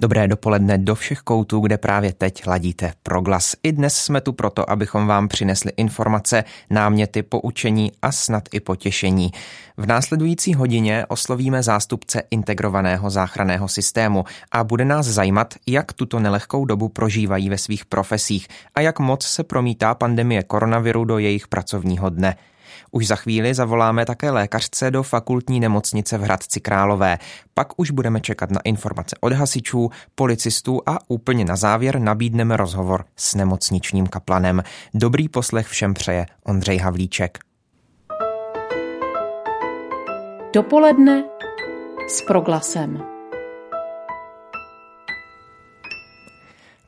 Dobré dopoledne do všech koutů, kde právě teď ladíte proglas. I dnes jsme tu proto, abychom vám přinesli informace, náměty, poučení a snad i potěšení. V následující hodině oslovíme zástupce integrovaného záchranného systému a bude nás zajímat, jak tuto nelehkou dobu prožívají ve svých profesích a jak moc se promítá pandemie koronaviru do jejich pracovního dne. Už za chvíli zavoláme také lékařce do fakultní nemocnice v Hradci Králové. Pak už budeme čekat na informace od hasičů, policistů a úplně na závěr nabídneme rozhovor s nemocničním kaplanem. Dobrý poslech všem přeje Ondřej Havlíček. Dopoledne s proglasem.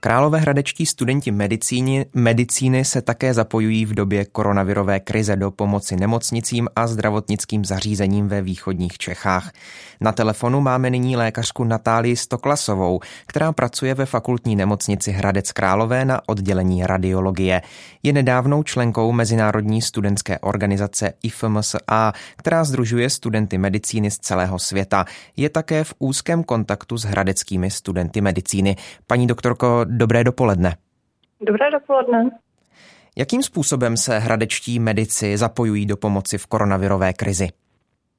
Královéhradečtí studenti medicíny, medicíny se také zapojují v době koronavirové krize do pomoci nemocnicím a zdravotnickým zařízením ve východních Čechách. Na telefonu máme nyní lékařku Natálii Stoklasovou, která pracuje ve fakultní nemocnici Hradec Králové na oddělení radiologie. Je nedávnou členkou Mezinárodní studentské organizace IFMSA, která združuje studenty medicíny z celého světa. Je také v úzkém kontaktu s hradeckými studenty medicíny. Paní doktorko, dobré dopoledne. Dobré dopoledne. Jakým způsobem se hradečtí medici zapojují do pomoci v koronavirové krizi?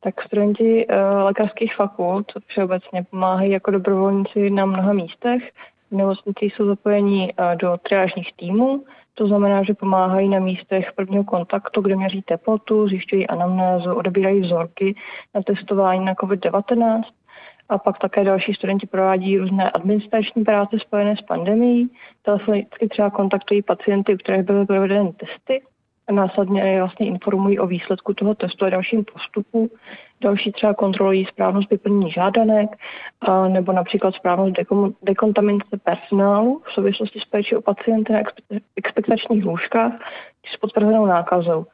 Tak studenti uh, lékařských fakult všeobecně pomáhají jako dobrovolníci na mnoha místech. V nemocnici jsou zapojení uh, do triážních týmů, to znamená, že pomáhají na místech prvního kontaktu, kde měří teplotu, zjišťují anamnézu, odebírají vzorky na testování na COVID-19 a pak také další studenti provádí různé administrační práce spojené s pandemí. Telefonicky třeba kontaktují pacienty, u kterých byly provedeny testy a následně je vlastně informují o výsledku toho testu a dalším postupu. Další třeba kontrolují správnost vyplnění žádanek a, nebo například správnost dekontaminace personálu v souvislosti s péči o pacienty na expektačních lůžkách s potvrzenou nákazou.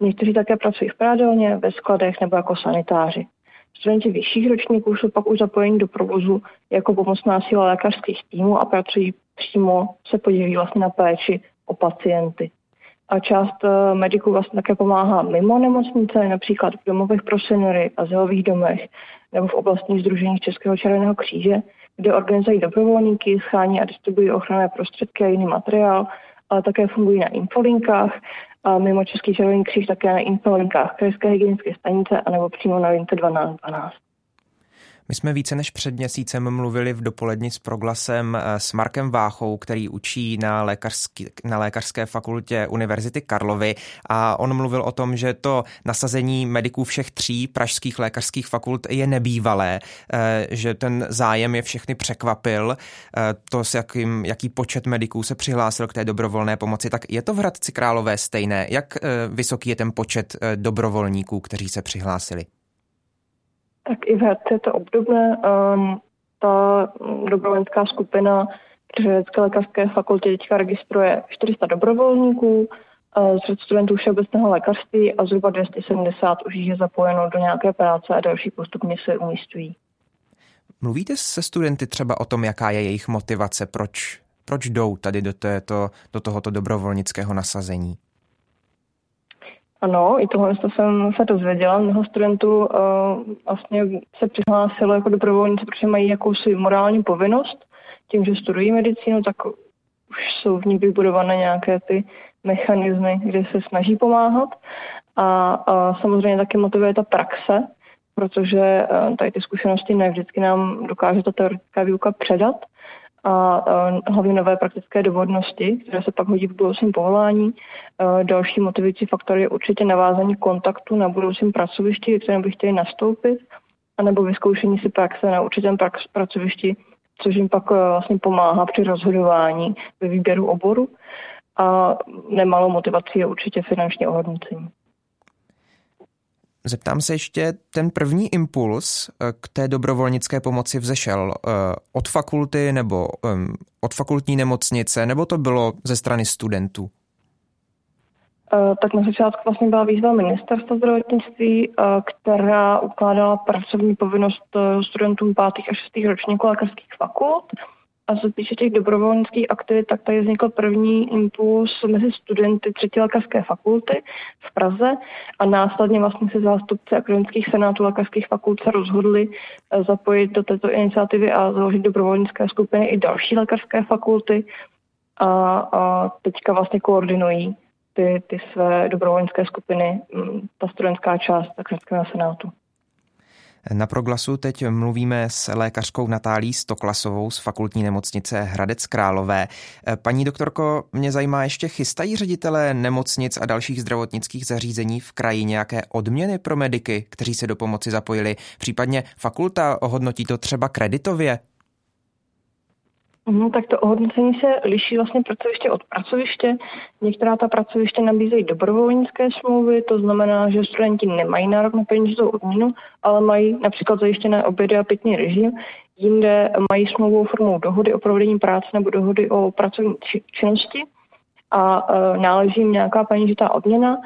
Někteří také pracují v prádelně, ve skladech nebo jako sanitáři. Studenti vyšších ročníků jsou pak už zapojeni do provozu jako pomocná síla lékařských týmů a pracují přímo, se podílí vlastně na péči o pacienty. A část eh, mediků vlastně také pomáhá mimo nemocnice, například v domovech pro seniory, azylových domech nebo v oblastních združeních Českého červeného kříže, kde organizují dobrovolníky, schání a distribuují ochranné prostředky a jiný materiál, ale také fungují na infolinkách a mimo Český červený kříž také na infolinkách krajské hygienické stanice anebo přímo na lince 1212. My jsme více než před měsícem mluvili v dopoledni s proglasem eh, s Markem Váchou, který učí na, lékařský, na lékařské fakultě Univerzity Karlovy a on mluvil o tom, že to nasazení mediků všech tří pražských lékařských fakult je nebývalé, eh, že ten zájem je všechny překvapil, eh, to s jakým, jaký počet mediků se přihlásil k té dobrovolné pomoci, tak je to v Hradci Králové stejné? Jak vysoký je ten počet dobrovolníků, kteří se přihlásili? Tak i v Hradci je to obdobné. Um, ta dobrovolnická skupina při Hradecké lékařské fakultě teďka registruje 400 dobrovolníků z studentů všeobecného lékařství a zhruba 270 už je zapojeno do nějaké práce a další postupně se umístují. Mluvíte se studenty třeba o tom, jaká je jejich motivace, proč, proč jdou tady do, této, do tohoto dobrovolnického nasazení? Ano, i tohle jsem se dozvěděla. Mnoho studentů uh, vlastně se přihlásilo jako dobrovolníci, protože mají jakousi morální povinnost. Tím, že studují medicínu, tak už jsou v ní vybudované nějaké ty mechanismy, kde se snaží pomáhat. A, a samozřejmě taky motivuje ta praxe, protože uh, tady ty zkušenosti ne vždycky nám dokáže ta teoretická výuka předat a hlavně nové praktické dovodnosti, které se pak hodí v budoucím povolání. Další motivující faktor je určitě navázání kontaktu na budoucím pracovišti, které by chtěli nastoupit, anebo vyzkoušení si praxe na určitém pracovišti, což jim pak vlastně pomáhá při rozhodování ve výběru oboru. A nemalou motivací je určitě finanční ohodnocení. Zeptám se ještě, ten první impuls eh, k té dobrovolnické pomoci vzešel eh, od fakulty nebo od fakultní nemocnice, nebo to bylo ze strany studentů? Eh, tak na začátku vlastně byla výzva ministerstva zdravotnictví, která ukládala pracovní povinnost studentům pátých a šestých ročníků lékařských fakult. A co se týče těch dobrovolnických aktivit, tak tady vznikl první impuls mezi studenty třetí lékařské fakulty v Praze a následně vlastně se zástupci akademických senátů lékařských fakult se rozhodli eh, zapojit do této iniciativy a založit dobrovolnické skupiny i další lékařské fakulty a, a teďka vlastně koordinují ty, ty své dobrovolnické skupiny, mm, ta studentská část akademického senátu. Na proglasu teď mluvíme s lékařkou Natálí Stoklasovou z fakultní nemocnice Hradec Králové. Paní doktorko, mě zajímá ještě, chystají ředitelé nemocnic a dalších zdravotnických zařízení v kraji nějaké odměny pro mediky, kteří se do pomoci zapojili? Případně fakulta ohodnotí to třeba kreditově? No, tak to ohodnocení se liší vlastně pracoviště od pracoviště. Některá ta pracoviště nabízejí dobrovolnické smlouvy, to znamená, že studenti nemají nárok na peněžitou odměnu, ale mají například zajištěné obědy a pitný režim. Jinde mají smlouvu formou dohody o provedení práce nebo dohody o pracovní činnosti a e, náleží jim nějaká peněžitá odměna.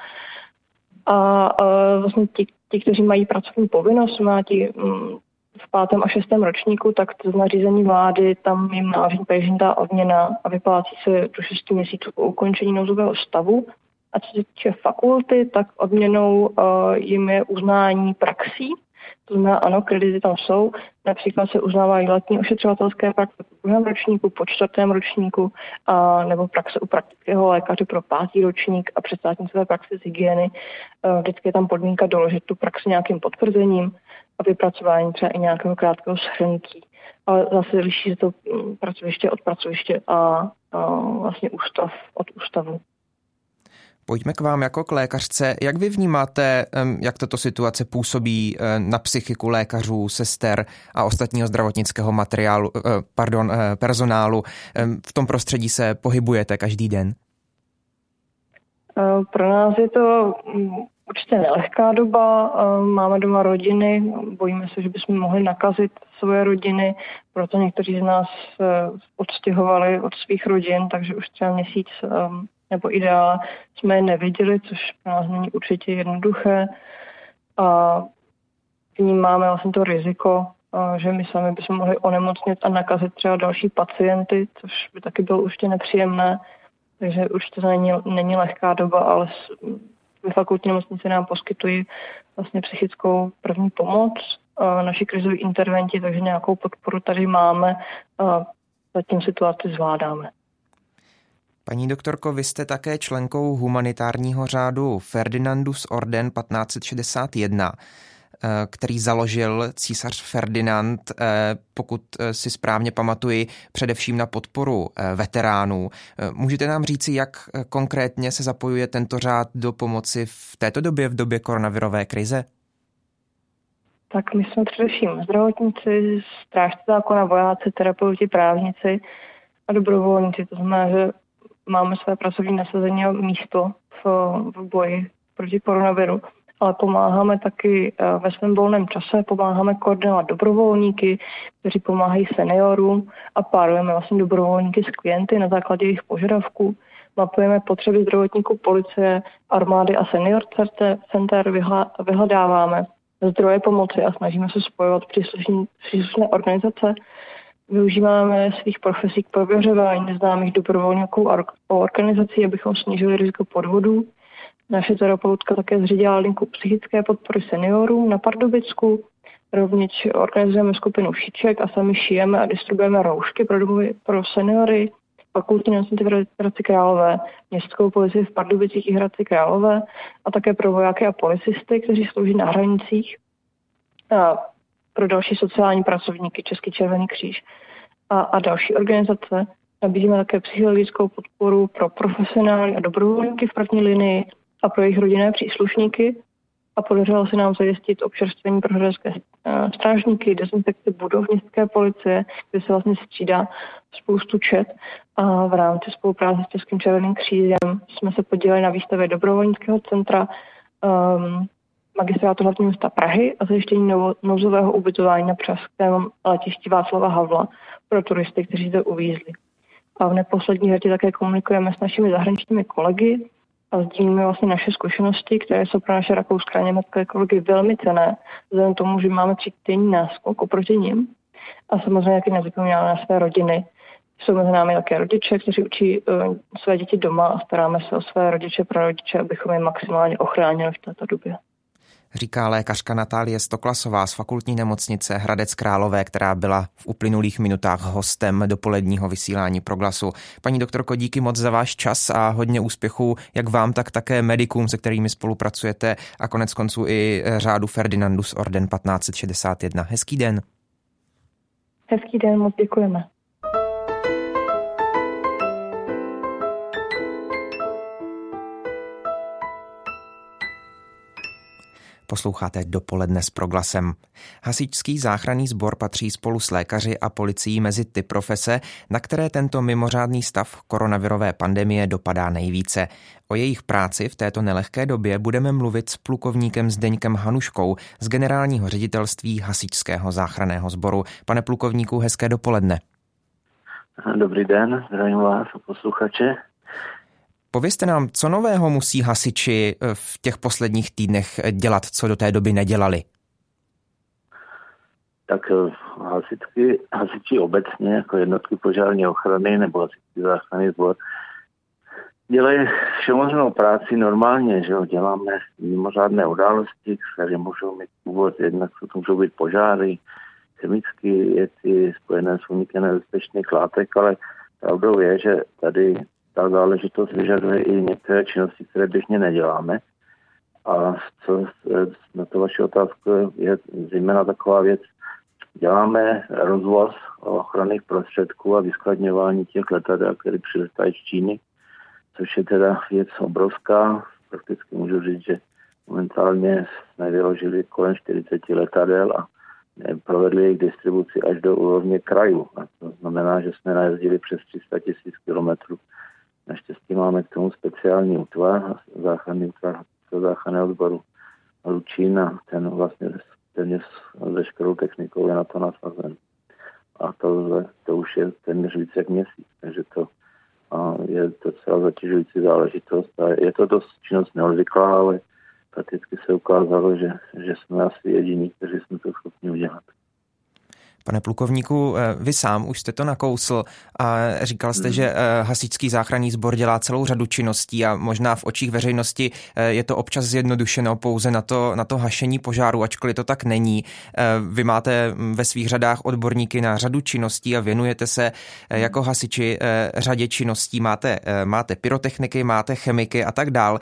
A e, vlastně ti, ti, kteří mají pracovní povinnost, má ti mm, v pátém a šestém ročníku, tak z nařízení vlády tam jim náleží peněžitá odměna a vyplácí se do 6 měsíců po ukončení nouzového stavu. A co se týče fakulty, tak odměnou uh, jim je uznání praxí. To znamená, ano, kredity tam jsou. Například se uznávají letní ošetřovatelské praxe po druhém ročníku, po čtvrtém ročníku, a, nebo praxe u praktického lékaře pro pátý ročník a předstátnicové praxe z hygieny. Uh, vždycky je tam podmínka doložit tu praxi nějakým potvrzením a vypracování třeba i nějakého krátkého shrnutí. Ale zase liší se to mm, pracoviště od pracoviště a, a vlastně ústav od ústavu. Pojďme k vám jako k lékařce. Jak vy vnímáte, jak tato situace působí eh, na psychiku lékařů, sester a ostatního zdravotnického materiálu, eh, pardon, eh, personálu? V tom prostředí se pohybujete každý den? Pro nás je to mm, určitě nelehká doba. Máme doma rodiny, bojíme se, že bychom mohli nakazit svoje rodiny, proto někteří z nás odstěhovali od svých rodin, takže už třeba měsíc nebo ideále jsme je neviděli, což pro nás není určitě jednoduché. A vnímáme vlastně to riziko, že my sami bychom mohli onemocnit a nakazit třeba další pacienty, což by taky bylo určitě nepříjemné. Takže už to není, není lehká doba, ale ve fakultní nemocnici nám poskytují vlastně psychickou první pomoc, naši krizoví interventi, takže nějakou podporu tady máme a zatím situaci zvládáme. Paní doktorko, vy jste také členkou humanitárního řádu Ferdinandus Orden 1561 eh, který založil císař Ferdinand, eh, pokud eh, si správně pamatuji, především na podporu veteránů. Můžete nám říci, jak konkrétně se zapojuje tento řád do pomoci v této době, v době koronavirové krize? Tak my jsme především zdravotníci, strážci zákona, vojáci, terapeuti, právníci a dobrovolníci. To znamená, že máme své pracovní nasazení a místo v, v boji proti koronaviru, ale pomáháme taky eh, ve svém volném čase, pomáháme koordinovat dobrovolníky, kteří pomáhají seniorům a párujeme vlastně dobrovolníky s klienty na základě jejich požadavků. Mapujeme potřeby zdravotníků, policie, armády a senior center, vyhledáváme zdroje pomoci a snažíme se spojovat příslušné organizace Využíváme svých profesí k prověřování neznámých dobrovolníků a organizací, abychom snížili riziko podvodů. Naše terapeutka také zřídila linku psychické podpory seniorům na Pardubicku. Rovněž organizujeme skupinu šiček a sami šijeme a distribuujeme roušky pro, domovy, pro seniory, fakultní nemocnici v Hradci Králové, městskou policii v Pardubicích i Hradci Králové a také pro vojáky a policisty, kteří slouží na hranicích. A pro další sociální pracovníky, Český červený kříž a, a další organizace. Nabízíme také psychologickou podporu pro profesionální a dobrovolníky v první linii a pro jejich rodinné příslušníky. A podařilo se nám zajistit občerstvení pro hradecké eh, strážníky, dezinfekci budov městské policie, kde se vlastně střídá spoustu čet. A v rámci spolupráce s Českým červeným křížem jsme se podíleli na výstavě dobrovolnického centra um, magistrátu hlavního města Prahy a zajištění nouzového ubytování na pražském letišti Václava Havla pro turisty, kteří zde uvízli. A v neposlední řadě také komunikujeme s našimi zahraničními kolegy a sdílíme vlastně naše zkušenosti, které jsou pro naše rakouské a německé kolegy velmi cené, vzhledem tomu, že máme tři náskok oproti nim. A samozřejmě taky nezapomínáme na své rodiny, Jsou mezi námi také rodiče, kteří učí uh, své děti doma a staráme se o své rodiče, pro rodiče, abychom je maximálně ochránili v této době říká lékařka Natálie Stoklasová z fakultní nemocnice Hradec Králové, která byla v uplynulých minutách hostem dopoledního vysílání Proglasu. Paní doktorko, díky moc za váš čas a hodně úspěchů, jak vám, tak také medikům, se kterými spolupracujete a konec konců i řádu Ferdinandus Orden 1561. Hezký den. Hezký den, moc děkujeme. Posloucháte dopoledne s proglasem. Hasičský záchranný sbor patří spolu s lékaři a policií mezi ty profese, na které tento mimořádný stav koronavirové pandemie dopadá nejvíce. O jejich práci v této nelehké době budeme mluvit s plukovníkem Zdeňkem Hanuškou z generálního ředitelství Hasičského záchranného sboru. Pane plukovníku, hezké dopoledne. Dobrý den, zdravím vás posluchače. Povězte nám, co nového musí hasiči eh, v těch posledních týdnech dělat, co do té doby nedělali? Tak eh, hasičky, hasiči obecně, jako jednotky požární ochrany nebo hasičský záchranný sbor, dělají všemožnou práci normálně, že jo, děláme mimořádné události, které můžou mít původ, jednak to můžou být požáry, chemické věci spojené s únikem nebezpečných látek, ale pravdou je, že tady ta záležitost vyžaduje i některé činnosti, které běžně neděláme. A co na to vaši otázku je zejména taková věc, děláme rozvoz ochranných prostředků a vyskladňování těch letadel, které přiletají z Číny, což je teda věc obrovská. Prakticky můžu říct, že momentálně jsme vyložili kolem 40 letadel a provedli jejich distribuci až do úrovně krajů. A to znamená, že jsme najezdili přes 300 tisíc kilometrů Naštěstí máme k tomu speciální útvar, záchranný útvar záchranného odboru Lučín a ten vlastně téměř veškerou technikou je na to nasazen. A to, to už je téměř více jak měsíc, takže to a je docela zatěžující záležitost. A je to dost činnost neobvyklá, ale prakticky se ukázalo, že, že jsme asi jediní, kteří jsme to schopni udělat. Pane plukovníku, eh, vy sám už jste to nakousl a říkal jste, hmm. že eh, hasičský záchranný sbor dělá celou řadu činností a možná v očích veřejnosti eh, je to občas zjednodušeno pouze na to, na to hašení požáru, ačkoliv to tak není. Vy máte mm, ve svých řadách odborníky na řadu činností a věnujete se jako hasiči řadě činností. Máte, máte pyrotechniky, máte chemiky a tak dál.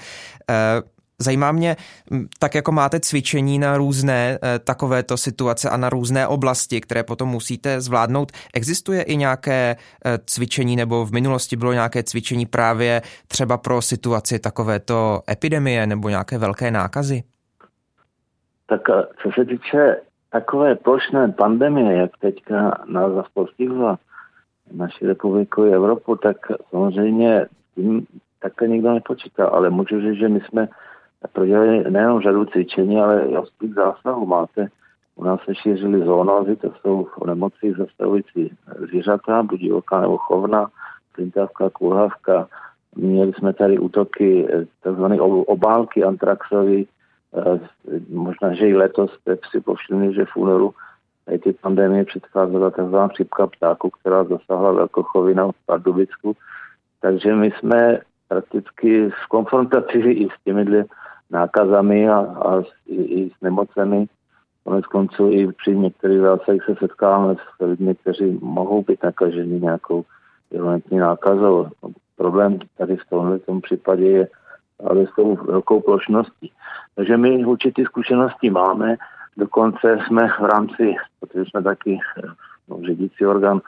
Zajímá mě, tak jako máte cvičení na různé e, takovéto situace a na různé oblasti, které potom musíte zvládnout, existuje i nějaké e, cvičení nebo v minulosti bylo nějaké cvičení právě třeba pro situaci takovéto epidemie nebo nějaké velké nákazy? Tak e, co se týče takové plošné pandemie, jak teďka nás postihla naši republiku i Evropu, tak samozřejmě tím také nikdo nepočítá, ale můžu říct, že my jsme prodělali nejenom řadu cvičení, ale i ostrých zásahů. Máte, u nás se šířily zónozy, to jsou nemoci zastavující zvířata, buď divoká nebo chovna, plintavka, kulhavka. Měli jsme tady útoky eh, tzv. obálky antraxový, eh, možná, že i letos jste si povšimli, že v únoru ty pandemie předcházela tzv. chřipka ptáku, která zasáhla velkochovina v Pardubicku. Takže my jsme prakticky v konfrontaci i s těmi nákazami a, a i, i s nemocemi. Konec konců i při některých zásahích se setkáváme s lidmi, kteří mohou být nakaženi nějakou virulentní nákazou. Problém tady v tomhle tom případě je ale s tou velkou plošností. Takže my určitě zkušenosti máme, dokonce jsme v rámci, protože jsme taky no, řídící orgán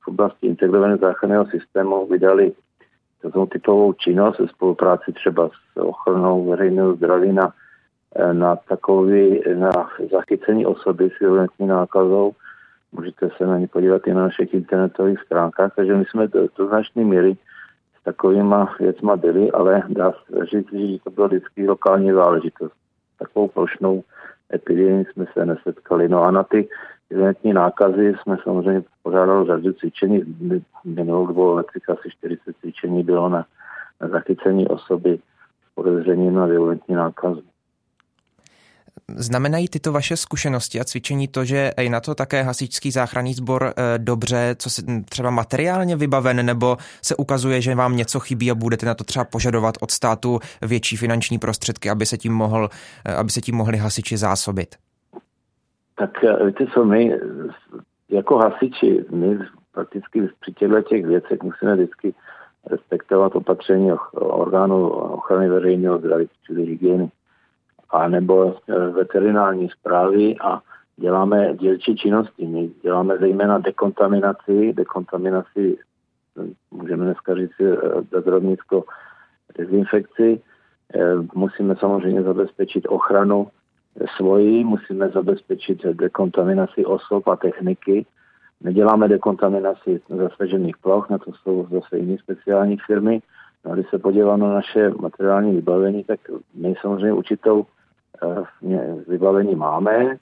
v oblasti integrovaného záchranného systému, vydali takovou typovou činnost ve spolupráci třeba s ochranou veřejného zdraví na, eh, na takový, na zachycení osoby s virulentní nákazou. Můžete se na ně podívat i na našich internetových stránkách, takže my jsme do, do značné míry s takovýma věcma byli, ale dá se říct, že to bylo vždycky lokální záležitost. Takovou plošnou epidemii jsme se nesetkali. No a na ty Eventní nákazy jsme samozřejmě pořádali řadu cvičení. Minulou dvou letech asi 40 cvičení bylo na, na zachycení osoby s podezřením na virulentní nákazu. Znamenají tyto vaše zkušenosti a cvičení to, že i na to také hasičský záchranný sbor eh, dobře, co se třeba materiálně vybaven, nebo se ukazuje, že vám něco chybí a budete na to třeba požadovat od státu větší finanční prostředky, aby se tím, mohl, eh, aby se tím mohli hasiči zásobit? Tak eh, víte co, my jako hasiči, my prakticky při těchto těch věcech musíme vždycky respektovat opatření orgánů ochrany veřejného zdraví, čili hygieny, a nebo eh, veterinární zprávy a děláme dílčí činnosti. My děláme zejména dekontaminaci, dekontaminaci, můžeme dneska říct eh, bezrovnickou dezinfekci. Musíme samozřejmě zabezpečit ochranu svoji, musíme zabezpečit dekontaminaci osob a techniky. Neděláme dekontaminaci zasažených ploch, na to jsou zase jiné speciální firmy. No, když se podívám na naše materiální vybavení, tak my samozřejmě určitou eh, vybavení máme,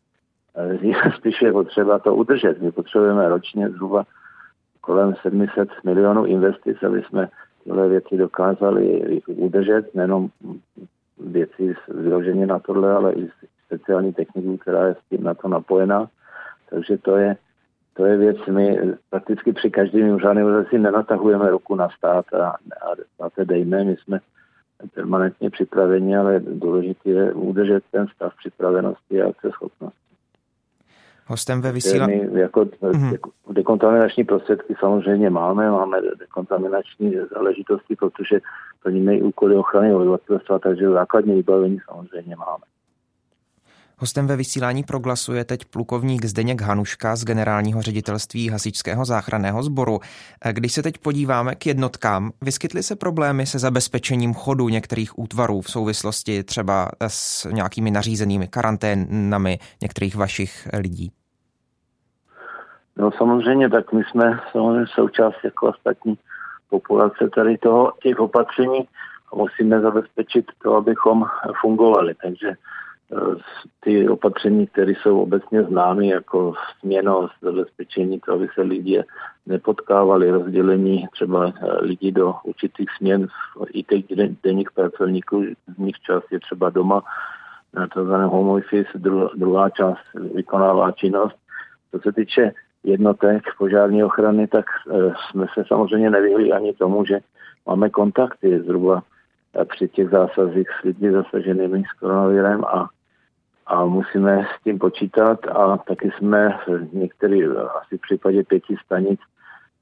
eh, spíš je potřeba to udržet. My potřebujeme ročně zhruba kolem 700 milionů investic, aby jsme tyhle věci dokázali udržet, nejenom věci vyloženě na tohle, ale i speciální techniku, která je s tím na to napojená. Takže to je, to je věc, my prakticky při každém mimořádném organizaci nenatahujeme ruku na stát a, a, to dejme, my jsme permanentně připraveni, ale důležité je udržet ten stav připravenosti a schopnosti. Hostem ve vysílání. Jako, mm-hmm. dekontaminační prostředky samozřejmě máme, máme dekontaminační záležitosti, protože plníme i úkoly ochrany obyvatelstva, takže základní vybavení samozřejmě máme. Hostem ve vysílání proglasu je teď plukovník Zdeněk Hanuška z generálního ředitelství Hasičského záchranného sboru. Když se teď podíváme k jednotkám, vyskytly se problémy se zabezpečením chodu některých útvarů v souvislosti třeba s nějakými nařízenými karanténami některých vašich lidí? No samozřejmě, tak my jsme samozřejmě součást jako ostatní populace tady toho, těch opatření a musíme zabezpečit to, abychom fungovali. Takže ty opatření, které jsou obecně známy jako směnost, zabezpečení to, aby se lidi nepotkávali, rozdělení třeba eh, lidí do určitých směn, i těch denních pracovníků, z nich část je třeba doma, to home office, druhá část vykonává činnost. Co se týče jednotek požární ochrany, tak eh, jsme se samozřejmě nevyhli ani tomu, že máme kontakty zhruba eh, při těch zásazích s lidmi zasaženými s koronavirem a a musíme s tím počítat a taky jsme v některých, asi v případě pěti stanic,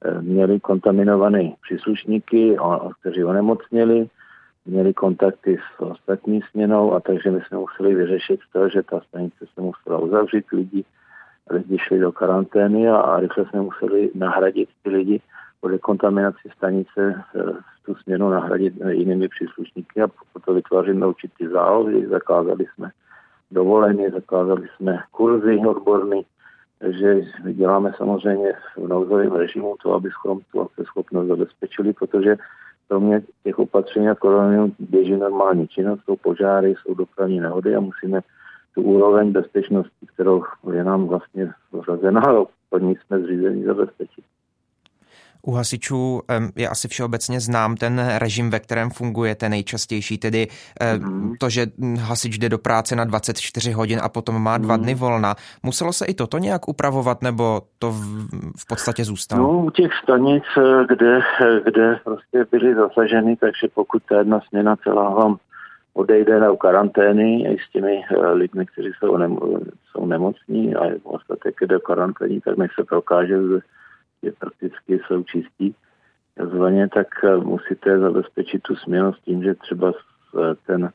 eh, měli kontaminované příslušníky, kteří onemocněli, měli kontakty s ostatní směnou a takže my jsme museli vyřešit to, že ta stanice se musela uzavřít, lidi, lidi šli do karantény a, a rychle jsme museli nahradit ty lidi po dekontaminaci stanice eh, tu směnu nahradit jinými příslušníky a proto vytváříme určitý zálohy, zakázali jsme dovoleně, zakázali jsme kurzy odborný, že děláme samozřejmě v nouzovém režimu to, abychom tu schopnost zabezpečili, protože pro mě těch opatření a koronavirus běží normální činnost, jsou požáry, jsou dopravní nehody a musíme tu úroveň bezpečnosti, kterou je nám vlastně vřazená, pod ní jsme zřízení zabezpečit. U hasičů je asi všeobecně znám ten režim, ve kterém fungujete nejčastější, tedy mm. to, že hasič jde do práce na 24 hodin a potom má dva mm. dny volna. Muselo se i toto nějak upravovat, nebo to v, v podstatě zůstalo? No, u těch stanic, kde, kde prostě byly zasaženy, takže pokud ta jedna směna celá vám odejde na karantény i s těmi eh, lidmi, kteří jsou, nem, jsou nemocní a ostatek jde do karantény, tak než se prokáže, že je prakticky jsou čistí takzvaně, tak eh, musíte zabezpečit tu směnu s tím, že třeba eh, ten,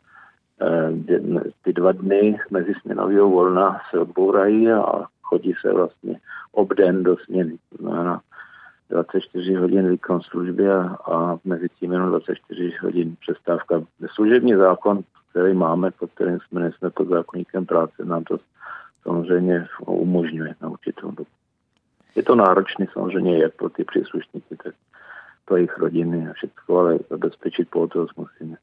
eh, ty dva dny mezi směnového volna se odbourají a chodí se vlastně obden do směny. Na 24 hodin výkon služby a, a mezi tím jenom 24 hodin přestávka. Služební zákon, který máme, pod kterým jsme, nejsme pod zákonníkem práce, nám to samozřejmě umožňuje na určitou dobu. Je to náročné samozřejmě jak pro ty příslušníky, tak pro jejich rodiny a všechno, ale zabezpečit pohotovost musíme.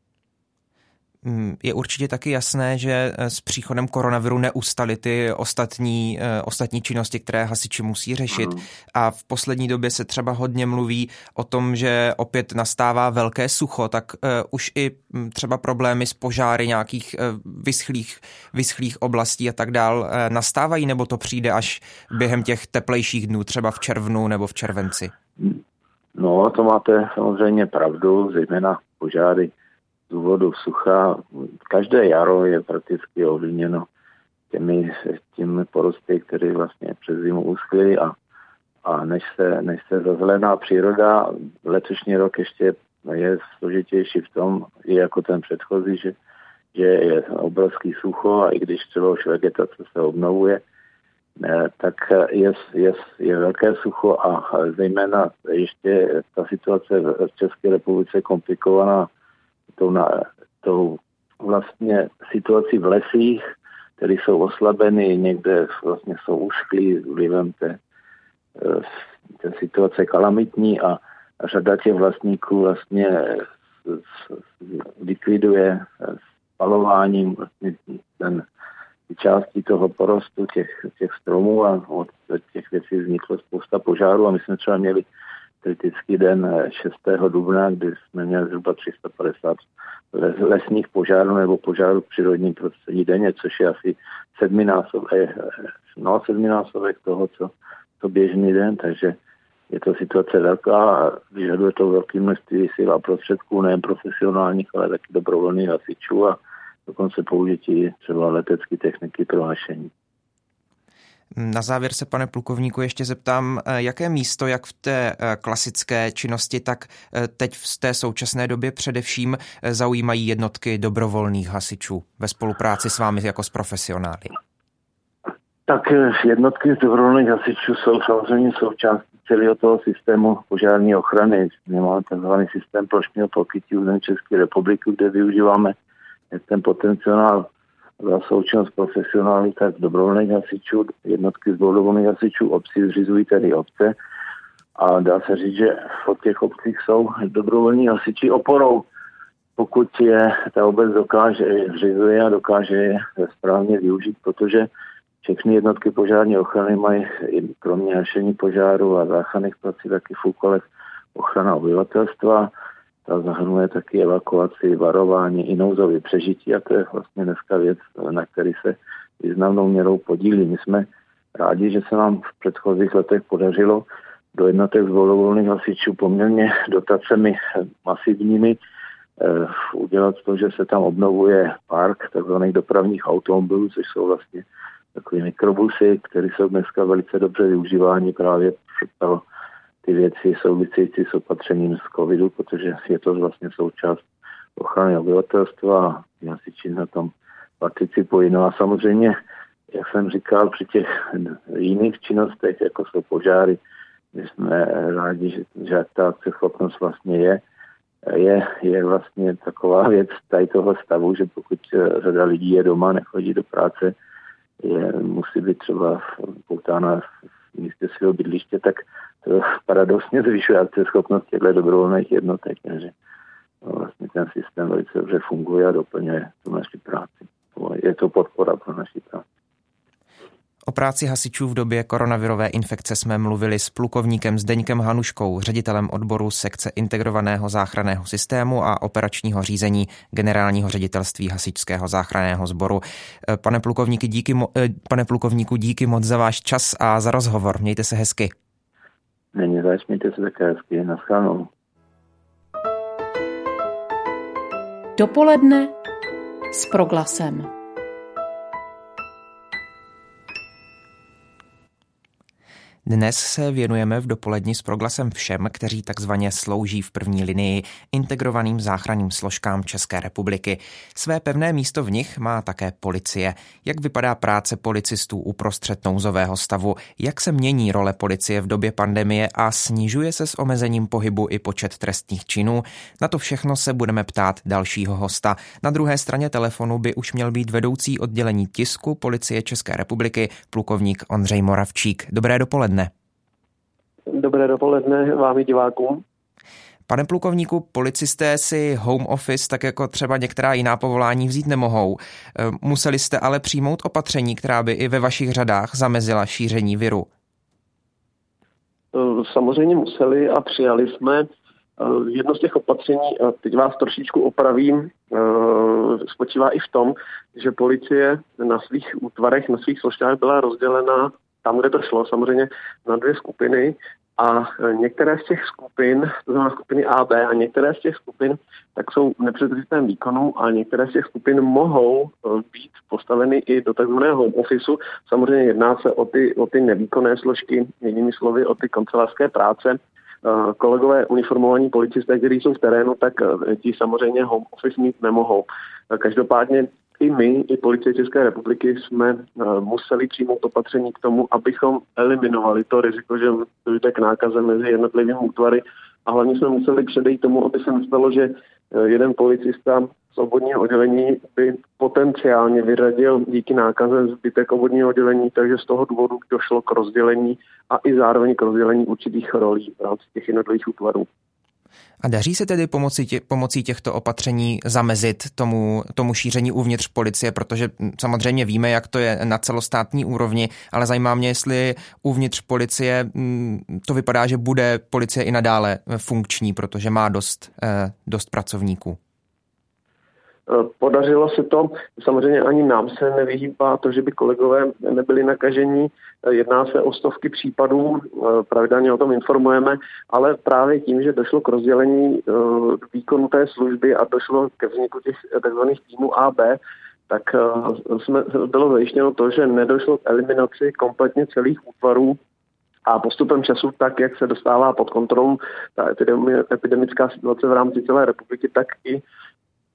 Mm, je určitě taky jasné, že eh, s příchodem koronaviru neustaly ty ostatní, eh, ostatní činnosti, které hasiči musí řešit. A v poslední době se třeba hodně mluví o tom, že opět nastává velké sucho, tak už i mm, třeba problémy s požáry nějakých vyschlých, vyschlých oblastí a tak dál nastávají, nebo to přijde až během těch teplejších dnů, třeba v červnu nebo v červenci? No, to máte samozřejmě pravdu, zejména požáry důvodu sucha. Každé jaro je prakticky ovlivněno těmi, těmi porosty, které vlastně přes zimu uschly a, a než se, než se zazelená příroda, letošní rok ještě je složitější v tom, i jako ten předchozí, že, že je obrovský sucho a i když třeba už vegetace se obnovuje, tak je, je, je velké sucho a zejména ještě ta situace v České republice komplikovaná tou, na, tou vlastně situací v lesích, které jsou oslabeny, někde vlastně jsou ušklí vlivem té, eh, té situace kalamitní a řada těch vlastníků vlastně likviduje spalováním vlastně ten částí toho porostu těch, těch stromů a od těch věcí vzniklo spousta požárů a my jsme třeba měli kritický den 6. dubna, kdy jsme měli zhruba 350 lesních požárů nebo požárů v přírodním prostředí denně, což je asi sedminásobek, no, sedminásobek toho, co, co běžný den, takže je to situace velká a vyžaduje to velké množství sil a prostředků, nejen profesionálních, ale taky dobrovolných hasičů a dokonce použití třeba letecké techniky pro hašení. Na závěr se, pane plukovníku, ještě zeptám, eh, jaké místo, jak v té eh, klasické činnosti, tak eh, teď v té současné době především zaujímají jednotky dobrovolných hasičů ve spolupráci s vámi jako s profesionály? Tak jednotky dobrovolných hasičů jsou samozřejmě součástí celého toho systému požární ochrany. My máme tzv. systém plošního pokrytí území České republiky, kde využíváme ten potenciál za součinnost profesionálních, tak dobrovolných hasičů, jednotky z dobrovolných hasičů obcí zřizují tedy obce a dá se říct, že v těch obcích jsou dobrovolní hasiči oporou. Pokud je ta obec dokáže, zřizuje a dokáže je správně využít, protože všechny jednotky požární ochrany mají kromě hašení požáru a záchranných prací taky v úkolech ochrana obyvatelstva ta zahrnuje taky evakuaci, varování i nouzové přežití a to je vlastně dneska věc, na který se významnou měrou podílí. My jsme rádi, že se nám v předchozích letech podařilo do jednotek dobrovolných hasičů poměrně dotacemi masivními eh, udělat to, že se tam obnovuje park tzv. dopravních automobilů, což jsou vlastně takové mikrobusy, které jsou dneska velice dobře využívány právě pro ty věci související s opatřením z covidu, protože je to vlastně součást ochrany obyvatelstva a hasiči na tom participují. No a samozřejmě, jak jsem říkal, při těch jiných činnostech, jako jsou požáry, my jsme rádi, že, že ta schopnost vlastně je, je, je vlastně taková věc tady toho stavu, že pokud řada lidí je doma, nechodí do práce, je, musí být třeba poutána v místě svého bydliště, tak to paradoxně zvyšuje schopnost těchto dobrovolných jednotek, takže no, vlastně ten systém velice dobře funguje a doplňuje tu naši práci. Je to podpora pro naši práci. O práci hasičů v době koronavirové infekce jsme mluvili s plukovníkem Zdeňkem Hanuškou, ředitelem odboru sekce integrovaného záchranného systému a operačního řízení generálního ředitelství hasičského záchranného sboru. Pane, plukovníky, díky, eh, pane plukovníku, díky moc za váš čas a za rozhovor. Mějte se hezky. Není zač, mějte se také hezky. Naschledanou. Dopoledne s proglasem. Dnes se věnujeme v dopoledni s proglasem všem, kteří takzvaně slouží v první linii integrovaným záchranným složkám České republiky. Své pevné místo v nich má také policie. Jak vypadá práce policistů uprostřed nouzového stavu, jak se mění role policie v době pandemie a snižuje se s omezením pohybu i počet trestních činů? Na to všechno se budeme ptát dalšího hosta. Na druhé straně telefonu by už měl být vedoucí oddělení tisku policie České republiky, plukovník Ondřej Moravčík. Dobré dopoledne. Dobré dopoledne vám i divákům. Pane plukovníku, policisté si home office, tak jako třeba některá jiná povolání, vzít nemohou. Museli jste ale přijmout opatření, která by i ve vašich řadách zamezila šíření viru. Samozřejmě museli a přijali jsme jedno z těch opatření, a teď vás trošičku opravím, spočívá i v tom, že policie na svých útvarech, na svých složkách byla rozdělena tam, kde to šlo, samozřejmě na dvě skupiny a některé z těch skupin, to znamená skupiny A, B a některé z těch skupin, tak jsou v nepředržitém výkonu a některé z těch skupin mohou e, být postaveny i do takzvaného home. Samozřejmě jedná se o ty, o ty nevýkonné složky, jinými slovy o ty kancelářské práce. E, kolegové uniformovaní policisté, kteří jsou v terénu, tak e, ti samozřejmě home office mít nemohou. Každopádně i my, i policie České republiky jsme uh, museli přijmout opatření k tomu, abychom eliminovali to riziko, že dojde k nákaze mezi jednotlivými útvary a hlavně jsme museli předejít tomu, aby se nestalo, že uh, jeden policista z obvodního oddělení by potenciálně vyradil díky nákaze zbytek obvodního oddělení, takže z toho důvodu došlo k rozdělení a i zároveň k rozdělení určitých rolí v rámci těch jednotlivých útvarů. A daří se tedy pomocí, tě, pomocí těchto opatření zamezit tomu, tomu šíření uvnitř policie, protože samozřejmě víme, jak to je na celostátní úrovni, ale zajímá mě, jestli uvnitř policie to vypadá, že bude policie i nadále funkční, protože má dost, eh, dost pracovníků. Podařilo se to, samozřejmě ani nám se nevyhýbá to, že by kolegové nebyli nakažení. Jedná se o stovky případů, pravidelně o tom informujeme, ale právě tím, že došlo k rozdělení eh, výkonu té služby a došlo ke vzniku těch tzv. týmů A, B, tak eh, jsme, bylo zajištěno to, že nedošlo k eliminaci kompletně celých útvarů a postupem času, tak jak se dostává pod kontrolu ta epidemická situace v rámci celé republiky, tak i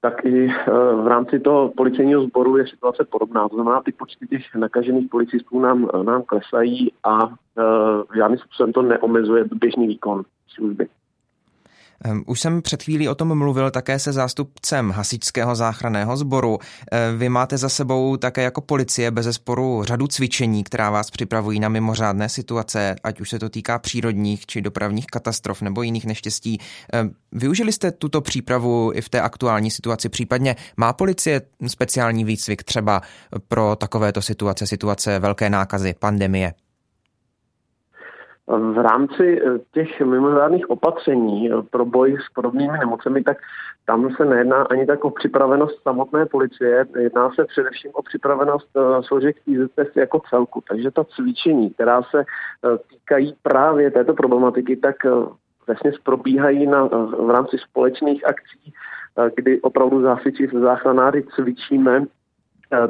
tak i eh, v rámci toho policejního sboru je situace podobná. To znamená, ty počty těch nakažených policistů nám, nám klesají a uh, žádným způsobem to neomezuje běžný výkon služby. Už jsem před chvílí o tom mluvil také se zástupcem hasičského záchranného sboru. Vy máte za sebou také jako policie bez zesporu řadu cvičení, která vás připravují na mimořádné situace, ať už se to týká přírodních či dopravních katastrof nebo jiných neštěstí. Využili jste tuto přípravu i v té aktuální situaci? Případně má policie speciální výcvik třeba pro takovéto situace, situace velké nákazy, pandemie? V rámci eh, těch mimořádných opatření eh, pro boj s podobnými nemocemi, tak tam se nejedná ani tak o připravenost samotné policie, jedná se především o připravenost eh, složek IZS jako celku. Takže ta cvičení, která se týkají právě této problematiky, tak vlastně probíhají na, v rámci společných akcí, kdy opravdu zásiči záchranáři cvičíme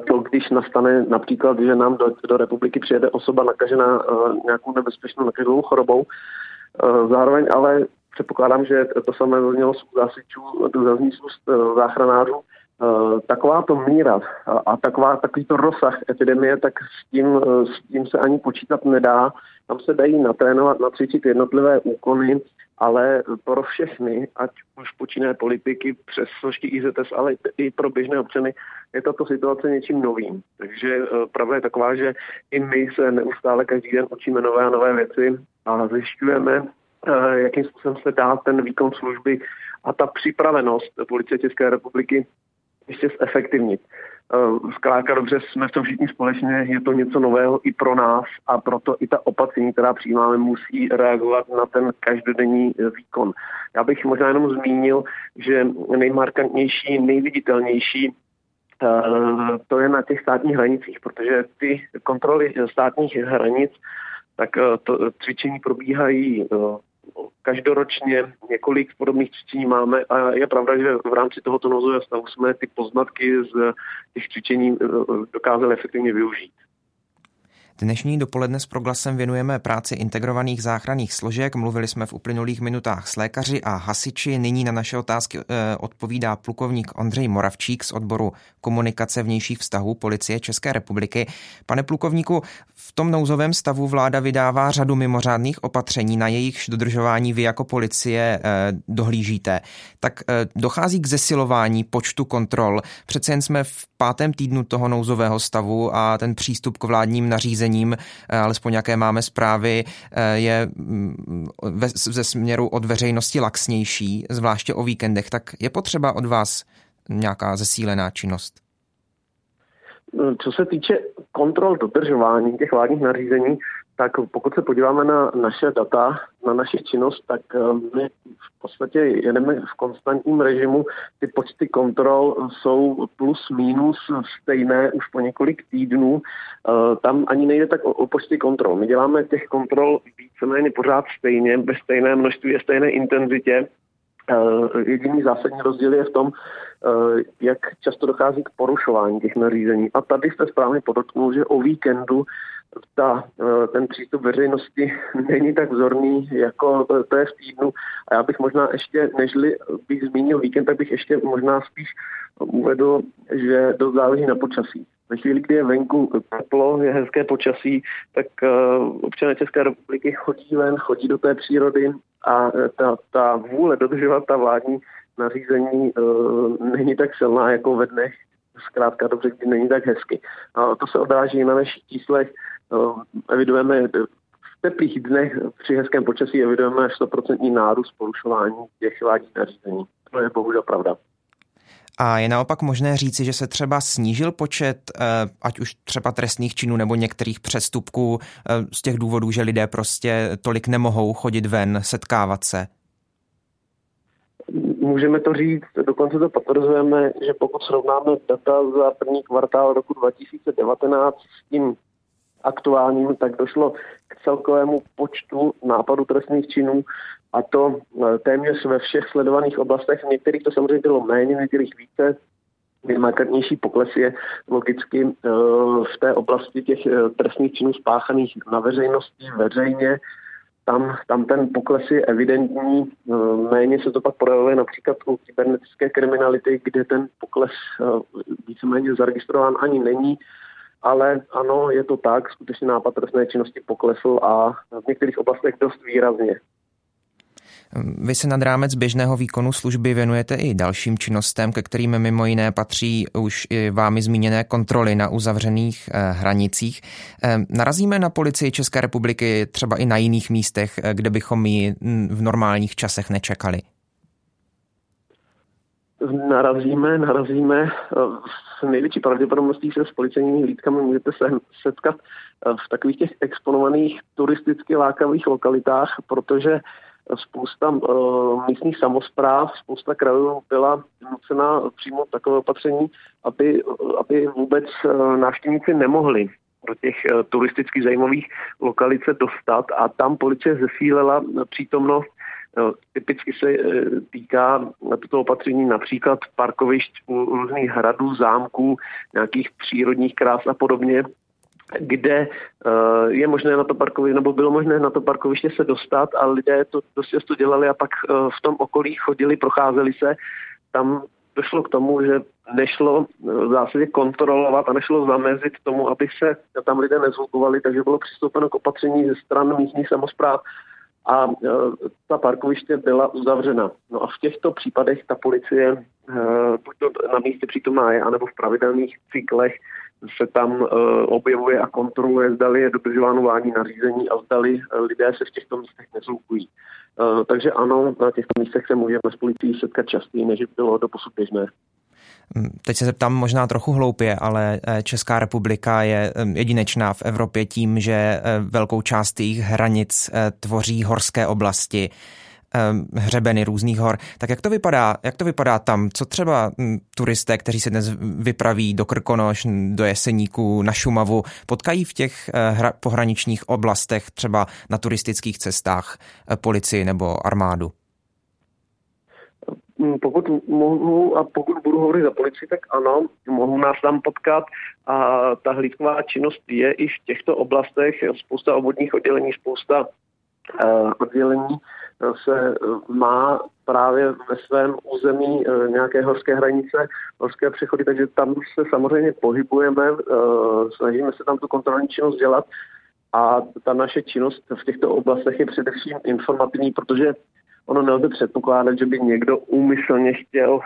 to, když nastane například, že nám do, do republiky přijede osoba nakažená uh, nějakou nebezpečnou nakaženou chorobou. Uh, zároveň ale předpokládám, že to samé zaznělo z zásičů, zazní z uh, záchranářů. Takováto míra a, taková, takovýto rozsah epidemie, tak s tím, s tím se ani počítat nedá. Tam se dají natrénovat, nacvičit jednotlivé úkony, ale pro všechny, ať už počínaje politiky přes složky IZS, ale i pro běžné občany, je tato situace něčím novým. Takže eh, pravda je taková, že i my se neustále každý den učíme nové a nové věci a zjišťujeme, eh, jakým způsobem se dá ten výkon služby a ta připravenost policie České republiky ještě zefektivnit. Eh, zkrátka dobře jsme v tom všichni společně, je to něco nového i pro nás a proto i ta opatření, která přijímáme, musí reagovat na ten každodenní výkon. Já bych možná jenom zmínil, že nejmarkantnější, nejviditelnější eh, to je na těch státních hranicích, protože ty kontroly státních hranic, tak eh, to cvičení probíhají každoročně několik podobných cvičení máme a je pravda, že v rámci tohoto nouzového stavu jsme ty poznatky z těch cvičení eh, dokázali efektivně využít. Dnešní dopoledne s proglasem věnujeme práci integrovaných záchranných složek. Mluvili jsme v uplynulých minutách s lékaři a hasiči. Nyní na naše otázky eh, odpovídá plukovník Ondřej Moravčík z odboru komunikace vnějších vztahů policie České republiky. Pane plukovníku, v tom nouzovém stavu vláda vydává řadu mimořádných opatření, na jejichž dodržování vy jako policie eh, dohlížíte. Tak eh, dochází k zesilování počtu kontrol. Přece jen jsme v pátém týdnu toho nouzového stavu a ten přístup k vládním nařízením nařízením, alespoň nějaké máme zprávy, je mm, ze směru od veřejnosti laxnější, zvláště o víkendech, tak je potřeba od vás nějaká zesílená činnost? Co se týče kontrol dodržování těch vládních nařízení, tak pokud se podíváme na naše data, na naši činnost, tak eh, my v podstatě jedeme v konstantním režimu. Ty počty kontrol jsou plus minus stejné už po několik týdnů. Eh, tam ani nejde tak o, počty kontrol. My děláme těch kontrol víceméně pořád stejně, ve stejné množství a stejné intenzitě. Eh, jediný zásadní rozdíl je v tom, jak často dochází k porušování těch nařízení. A tady jste správně podotknul, že o víkendu ta, eh, ten přístup veřejnosti není tak vzorný, jako to je v týdnu. A já bych možná ještě, nežli bych zmínil víkend, tak bych ještě možná spíš uvedl, že dost záleží na počasí. Ve chvíli, kdy je venku teplo, je hezké počasí, tak eh, občané České republiky chodí ven, chodí do té přírody a ta, ta vůle dodržovat ta vládní nařízení není tak silná jako ve dnech, zkrátka dobře, kdy není tak hezky. A to se odráží na našich číslech evidujeme v teplých dnech při hezkém počasí evidujeme 100% nárůst porušování těch vládních nařízení. To je bohužel pravda. A je naopak možné říci, že se třeba snížil počet, eh, ať už třeba trestných činů nebo některých přestupků eh, z těch důvodů, že lidé prostě tolik nemohou chodit ven, setkávat se? Můžeme to říct, dokonce to potvrzujeme, že pokud srovnáme data za první kvartál roku 2019 s tím aktuálním, tak došlo k celkovému počtu nápadů trestných činů a to e, téměř ve všech sledovaných oblastech. V některých to samozřejmě bylo méně, v některých více. Markantnější pokles je logicky e, v té oblasti těch e, trestných činů spáchaných na veřejnosti, veřejně. Tam, tam ten pokles je evidentní. Méně se to pak projevuje například u kybernetické kriminality, kde ten pokles víceméně zaregistrován ani není ale ano, je to tak, skutečně nápad trestné činnosti poklesl a v některých oblastech dost výrazně. Vy se nad rámec běžného výkonu služby věnujete i dalším činnostem, ke kterým mimo jiné patří už i vámi zmíněné kontroly na uzavřených eh, hranicích. Eh, narazíme na policii České republiky třeba i na jiných místech, eh, kde bychom ji v normálních časech nečekali? Narazíme, narazíme s největší pravděpodobností se s policejními hlídkami můžete se setkat v takových těch exponovaných turisticky lákavých lokalitách, protože spousta uh, místních samozpráv, spousta krajů byla nucena přijmout takové opatření, aby, aby vůbec návštěvníci nemohli do těch turisticky zajímavých lokalit se dostat a tam policie zesílela přítomnost Typicky se e, týká toto opatření například parkovišť u různých hradů, zámků, nějakých přírodních krás a podobně, kde je možné na to parkoviště, nebo bylo možné na to parkoviště se dostat a lidé to dost často dělali a pak v tom okolí chodili, procházeli se. Tam došlo k tomu, že nešlo v zásadě kontrolovat a nešlo zamezit tomu, aby se tam lidé nezvukovali, takže bylo přistoupeno k opatření ze stran místních samozpráv, a e, ta parkoviště byla uzavřena. No a v těchto případech ta policie e, buď to na místě přítomná je, anebo v pravidelných cyklech se tam e, objevuje a kontroluje, zdali je dodržováno vládní nařízení a zdali lidé se v těchto místech nezvukují. Takže ano, na těchto místech se můžeme s policií setkat častěji, než bylo do posud běžné. Hm, teď se zeptám možná trochu hloupě, ale eh, Česká republika je hm, jedinečná v Evropě tím, že eh, velkou část jejich hranic eh, tvoří horské oblasti hřebeny různých hor. Tak jak to vypadá, jak to vypadá tam? Co třeba hm, turisté, kteří se dnes vypraví do Krkonoš, do Jeseníku, na Šumavu, potkají v těch pohraničních oblastech, třeba na turistických cestách, policii nebo armádu? Mm, pokud mohu a pokud budu hovořit za policii, tak ano, mohu nás tam potkat. A ta hlídková činnost je i v těchto oblastech, spousta obvodních oddělení, spousta uh, oddělení eh, se eh, má právě ve svém území nějaké horské hranice, horské přechody, takže tam se samozřejmě pohybujeme, snažíme se tam tu kontrolní činnost dělat. A ta naše činnost v těchto oblastech je především informativní, protože ono nelze předpokládat, že by někdo úmyslně chtěl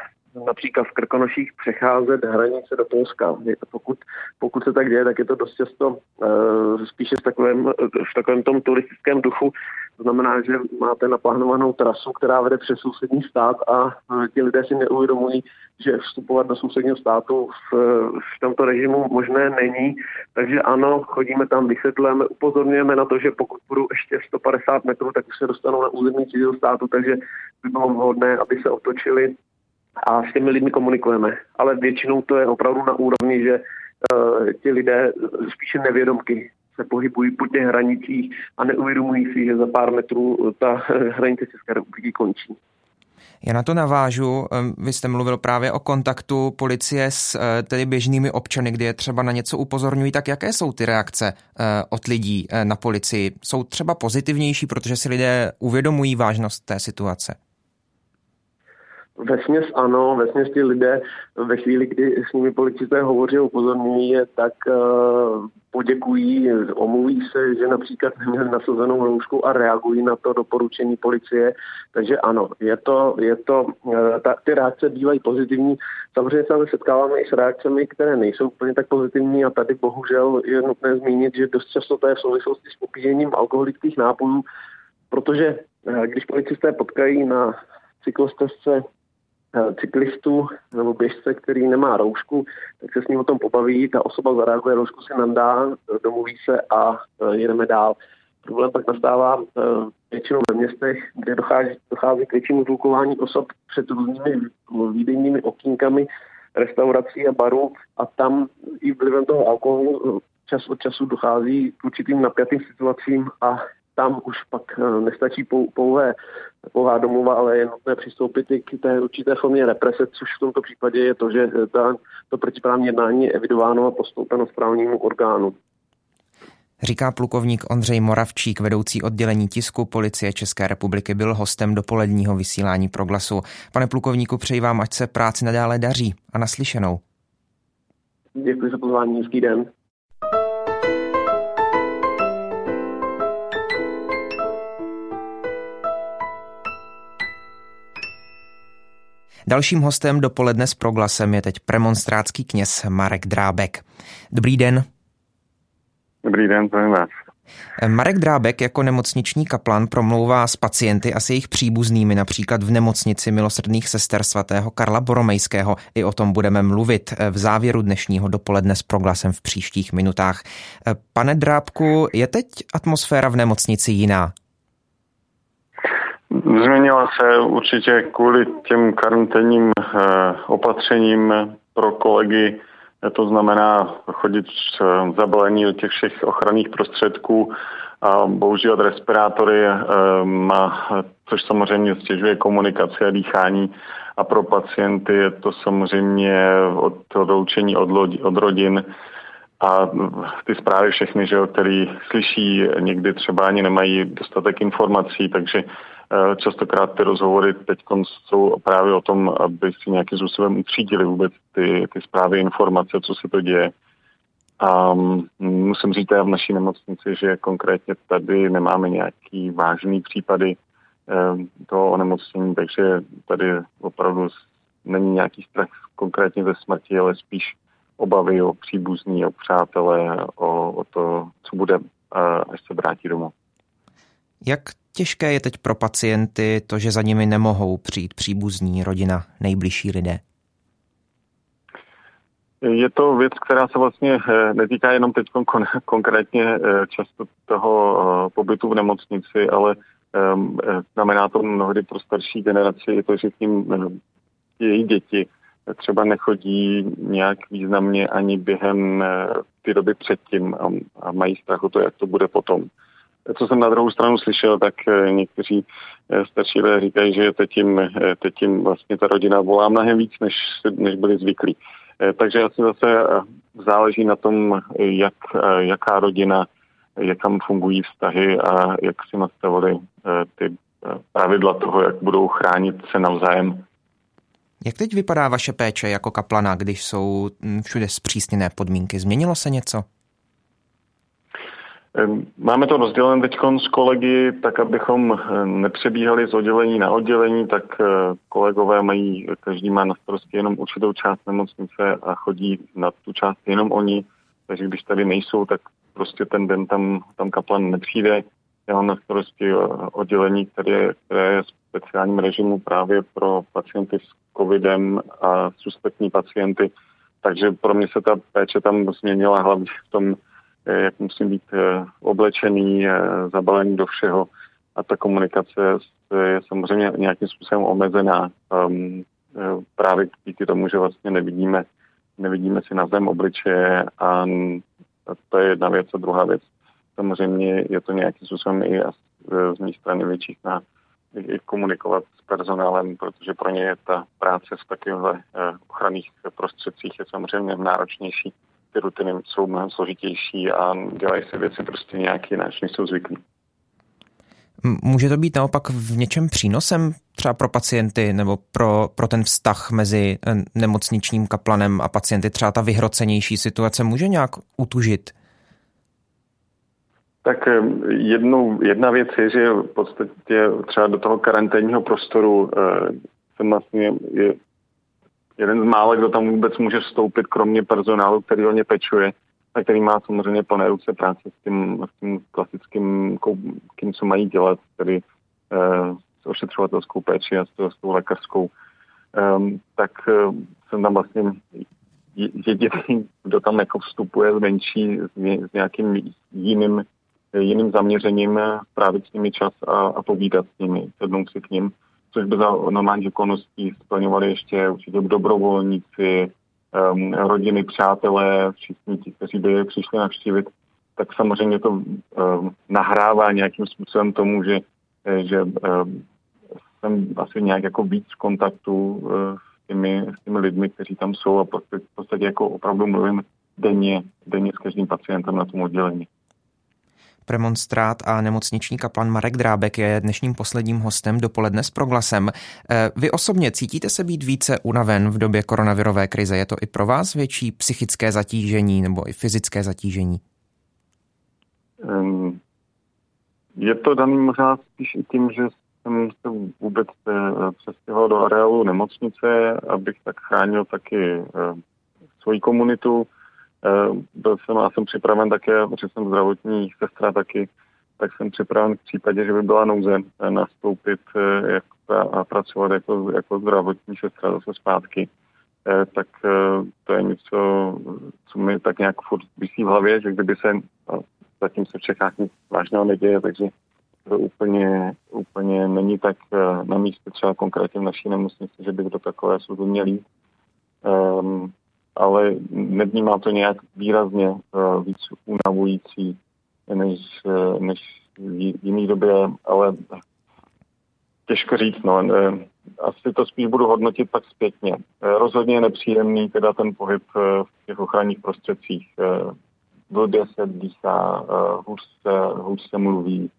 například v Krkonoších přecházet hranice do Polska. Pokud, pokud se tak děje, tak je to dost často uh, spíše v takovém, v takovém tom turistickém duchu. To znamená, že máte naplánovanou trasu, která vede přes sousední stát a uh, ti lidé si neuvědomují, že vstupovat do sousedního státu v, v tomto režimu možné není. Takže ano, chodíme tam, vysvětlujeme, upozorňujeme na to, že pokud budou ještě 150 metrů, tak už se dostanou na území cizího státu, takže by bylo vhodné, aby se otočili a s těmi lidmi komunikujeme. Ale většinou to je opravdu na úrovni, že uh, ti lidé spíše nevědomky se pohybují po těch hranicích a neuvědomují si, že za pár metrů ta hranice České republiky končí. Já na to navážu. Vy jste mluvil právě o kontaktu policie s eh, tedy běžnými občany, kdy je třeba na něco upozorňují. Tak jaké jsou ty reakce eh, od lidí na policii? Jsou třeba pozitivnější, protože si lidé uvědomují vážnost té situace? Vesměs ano, vesměs ti lidé ve chvíli, kdy s nimi policisté hovoří, upozorňují je, tak uh, poděkují, omluví se, že například neměli nasazenou roušku a reagují na to doporučení policie. Takže ano, je to, je to, uh, ta, ty reakce bývají pozitivní. Samozřejmě se ale setkáváme i s reakcemi, které nejsou úplně tak pozitivní a tady bohužel je nutné zmínit, že dost často to je v souvislosti s popíjením alkoholických nápojů, protože uh, když policisté potkají na cyklostezce cyklistu nebo běžce, který nemá roušku, tak se s ním o tom pobaví, ta osoba zareaguje, roušku si nandá, domluví se a eh, jedeme dál. Problém pak nastává eh, většinou ve městech, kde dochází, dochází k většímu zvukování osob před různými výdejními okýnkami restaurací a barů a tam i vlivem toho alkoholu čas od času dochází k určitým napjatým situacím a tam už pak eh, nestačí pouhé, pouhá domluva, ale je nutné přistoupit i k té určité formě represe, což v tomto případě je to, že eh, ta, to protiprávní jednání je evidováno a postoupeno správnímu orgánu. Říká plukovník Ondřej Moravčík, vedoucí oddělení tisku policie České republiky, byl hostem dopoledního vysílání proglasu. Pane plukovníku, přeji vám, ať se práci nadále daří a naslyšenou. Děkuji za pozvání, hezký den. Dalším hostem dopoledne s proglasem je teď premonstrátský kněz Marek Drábek. Dobrý den. Dobrý den, zdravím vás. Marek Drábek jako nemocniční kaplan promlouvá s pacienty a s jejich příbuznými například v nemocnici milosrdných sester svatého Karla Boromejského. I o tom budeme mluvit v závěru dnešního dopoledne s proglasem v příštích minutách. Pane Drábku, je teď atmosféra v nemocnici jiná? Změnila se určitě kvůli těm karanténním eh, opatřením pro kolegy, to znamená chodit zabalení do těch všech ochranných prostředků a používat respirátory, eh, což samozřejmě stěžuje komunikaci a dýchání. A pro pacienty je to samozřejmě od odloučení od, od rodin a ty zprávy všechny, že, který slyší, někdy třeba ani nemají dostatek informací, takže Eh, častokrát ty rozhovory teď jsou právě o tom, aby si nějakým způsobem utřídili vůbec ty, ty zprávy, informace, co se to děje. A mm, musím říct v naší nemocnici, že konkrétně tady nemáme nějaký vážný případy eh, toho onemocnění, takže tady opravdu není nějaký strach konkrétně ze smrti, ale spíš obavy o příbuzní, o přátelé, o, o to, co bude, eh, až se vrátí domů. Jak těžké je teď pro pacienty to, že za nimi nemohou přijít příbuzní, rodina, nejbližší lidé? Je to věc, která se vlastně eh, netýká jenom teď kon- konkrétně eh, často toho eh, pobytu v nemocnici, ale ehm, znamená to mnohdy pro starší generaci, je to, že k ním její děti třeba nechodí nějak významně ani během ty doby předtím a mají strach o to, jak to bude potom co jsem na druhou stranu slyšel, tak eh, někteří eh, starší lidé říkají, že teď jim, eh, teď jim vlastně ta rodina volá mnohem víc, než, než byli zvyklí. Takže asi zase záleží na tom, jak, jaká rodina, jak tam fungují vztahy a jak si nastavili ty pravidla toho, jak budou chránit se navzájem. Jak teď vypadá vaše péče jako kaplana, když jsou hm, všude zpřísněné podmínky? Změnilo se něco? Máme to rozdělené teď s kolegy, tak abychom nepřebíhali z oddělení na oddělení, tak kolegové mají, každý má na starosti jenom určitou část nemocnice a chodí na tu část jenom oni, takže když tady nejsou, tak prostě ten den tam, tam kaplan nepřijde. Já mám na starosti oddělení, které, které je v speciálním režimu právě pro pacienty s covidem a suspektní pacienty, takže pro mě se ta péče tam změnila hlavně v tom, eh, jak musím být eh, oblečený, eh, zabalený do všeho a ta komunikace je samozřejmě nějakým způsobem omezená. Um, právě díky tomu, že vlastně nevidíme, nevidíme si na zem obličeje a to je jedna věc a druhá věc. Samozřejmě je to nějakým způsobem i z mé strany vyčíchná i komunikovat s personálem, protože pro ně je ta práce v takovýchhle eh, ochranných prostředcích je samozřejmě náročnější. Ty rutiny jsou mnohem složitější a dělají se věci prostě nějak jinak, než jsou zvyklí. Může to být naopak v něčem přínosem třeba pro pacienty nebo pro, pro ten vztah mezi eh, nemocničním kaplanem a pacienty, třeba ta vyhrocenější situace může nějak utužit? Tak eh, jednou, jedna věc je, že v podstatě třeba do toho karanténního prostoru eh, jsem vlastně je jeden z mála, kdo tam vůbec může vstoupit, kromě personálu, který o ně pečuje, a který má samozřejmě plné ruce práce s tím, s tím klasickým, kým, co mají dělat, tedy eh, s ošetřovatelskou péči a s, s tou lékařskou. Um, tak uh, jsem tam vlastně jediný, kdo tam jako vstupuje zvenčí s, s nějakým jiným jiným zaměřením strávit s nimi čas a, a povídat s nimi, sednout si k ním, což by za normálních okolností splňovali ještě určitě dobrovolníci, um, rodiny, přátelé, všichni ti, kteří by přišli navštívit, tak samozřejmě to um, nahrává nějakým způsobem tomu, že, že um, jsem asi nějak jako víc v kontaktu uh, s, těmi, s těmi lidmi, kteří tam jsou a v podstatě jako opravdu mluvím denně, denně s každým pacientem na tom oddělení. Premonstrát a nemocniční kaplan Marek Drábek je dnešním posledním hostem dopoledne s proglasem. Eh, vy osobně cítíte se být více unaven v době koronavirové krize? Je to i pro vás větší psychické zatížení nebo i fyzické zatížení? Je to daný možná spíš i tím, že jsem se vůbec eh, přestěhoval do areálu nemocnice, abych tak chránil taky eh, svoji komunitu byl jsem a jsem připraven také, protože jsem zdravotní sestra taky, tak jsem připraven v případě, že by byla nouze eh, nastoupit eh, a pracovat jako, jako zdravotní sestra zase zpátky. Tak to je něco, co mi tak nějak furt vysí v hlavě, že kdyby se, zatím se v Čechách nic vážného neděje, takže to úplně, úplně není tak na místě třeba konkrétně v naší nemocnici, že by do takové služby měli. Ale nevnímám to nějak výrazně uh, víc unavující než, uh, než v jiný době, ale těžko říct, no. Uh, asi to spíš budu hodnotit tak zpětně. Rozhodně je nepříjemný teda ten pohyb v těch ochranných prostředcích. Blbě se dýchá, hůř se, hůř se mluví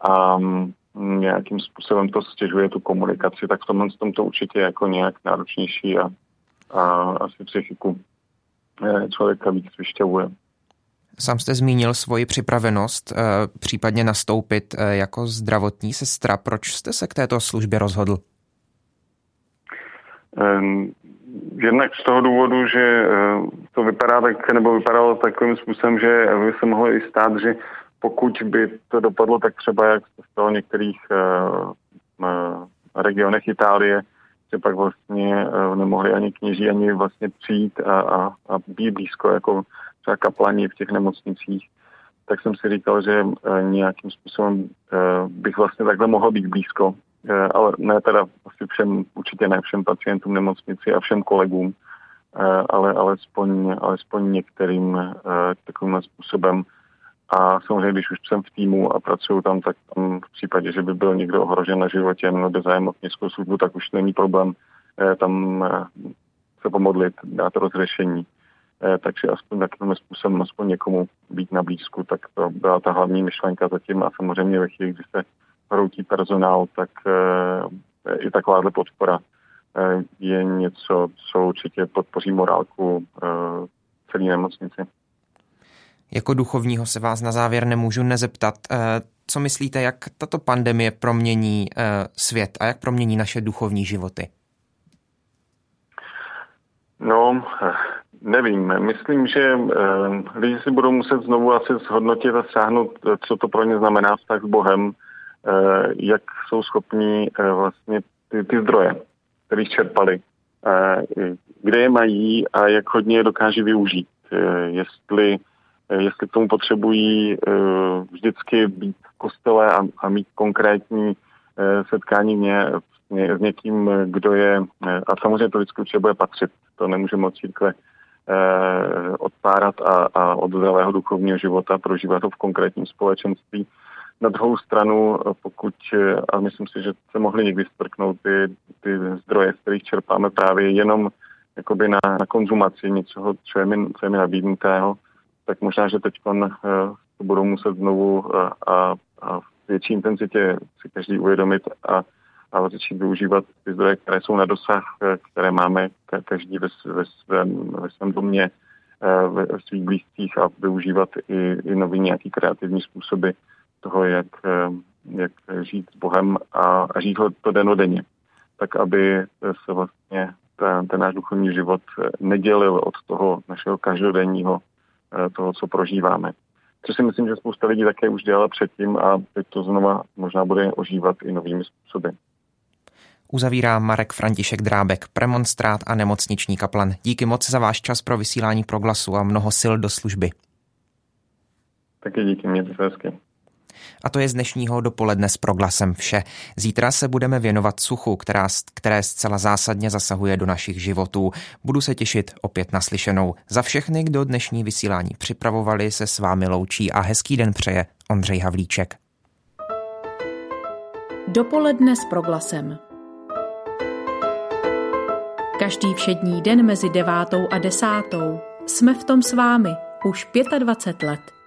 a um, nějakým způsobem to stěžuje tu komunikaci, tak v tomhle tom to určitě jako nějak náročnější a a asi psychiku eh, člověka víc vyšťavuje. Sám jste zmínil svoji připravenost eh, případně nastoupit eh, jako zdravotní sestra. Proč jste se k této službě rozhodl? Ehm, jednak z toho důvodu, že to vypadá tak, nebo vypadalo takovým způsobem, že by se mohlo i stát, že pokud by to dopadlo tak třeba, jak se stalo v některých regionech Itálie, že pak vlastně eh, nemohli ani kněží, ani vlastně přijít a, a, a být blízko, jako třeba kaplani v těch nemocnicích, tak jsem si říkal, že eh, nějakým způsobem eh, bych vlastně takhle mohl být blízko, ale ne teda asi všem, určitě ne všem pacientům nemocnici a všem kolegům, ale alespoň, alespoň některým takovým způsobem a samozřejmě, když už jsem v týmu a pracuju tam, tak tam v případě, že by byl někdo ohrožen na životě nebo zájem o městskou službu, tak už není problém eh, tam eh, se pomodlit, dát rozřešení. Eh, takže aspoň takovým způsobem, aspoň někomu být na blízku, tak to byla ta hlavní myšlenka zatím a samozřejmě ve chvíli, kdy se hroutí personál, tak i takováhle podpora je něco, co určitě podpoří morálku celé nemocnici. Jako duchovního se vás na závěr nemůžu nezeptat, eh, co myslíte, jak tato pandemie promění eh, svět a jak promění naše duchovní životy? No, nevím. Myslím, že lidi si budou muset znovu asi zhodnotit a sáhnout, co to pro ně znamená vztah s Bohem, jak jsou schopní vlastně ty, ty zdroje, kterých čerpali, kde je mají a jak hodně je dokáží využít. Jestli Eh, jestli k tomu potřebují eh, vždycky být v kostele a, a mít konkrétní eh, setkání mě, s někým, kdo je, a samozřejmě to vždycky určitě bude patřit, to nemůžeme od církve odpárat a, a od zdravého duchovního života prožívat to v konkrétním společenství. Na druhou stranu, pokud, a myslím si, že se mohli někdy strknout ty, ty zdroje, z kterých čerpáme právě jenom jakoby na, na konzumaci něčeho, co je mi, co je mi nabídnutého, tak možná, že teď eh, to budou muset znovu eh, a, a v větší intenzitě si každý uvědomit a, a začít využívat ty zdroje, které jsou na dosah, eh, které máme každý ve, ve, svém, ve svém domě, ve, ve svých blízkých a využívat i, i nový nějaký kreativní způsoby toho, jak, jak žít s Bohem a, a žít ho to denodenně. Tak, aby se vlastně ten, ten náš duchovní život nedělil od toho našeho každodenního toho, co prožíváme. Což si myslím, že spousta lidí také už dělala předtím a teď to znova možná bude ožívat i novými způsoby. Uzavírá Marek František Drábek, premonstrát a nemocniční kaplan. Díky moc za váš čas pro vysílání proglasu a mnoho sil do služby. Taky díky, mějte se hezky. A to je z dnešního dopoledne s proglasem vše. Zítra se budeme věnovat suchu, která, které zcela zásadně zasahuje do našich životů. Budu se těšit opět na slyšenou. Za všechny, kdo dnešní vysílání připravovali, se s vámi loučí a hezký den přeje Ondřej Havlíček. Dopoledne s proglasem. Každý všední den mezi devátou a desátou jsme v tom s vámi už 25 let.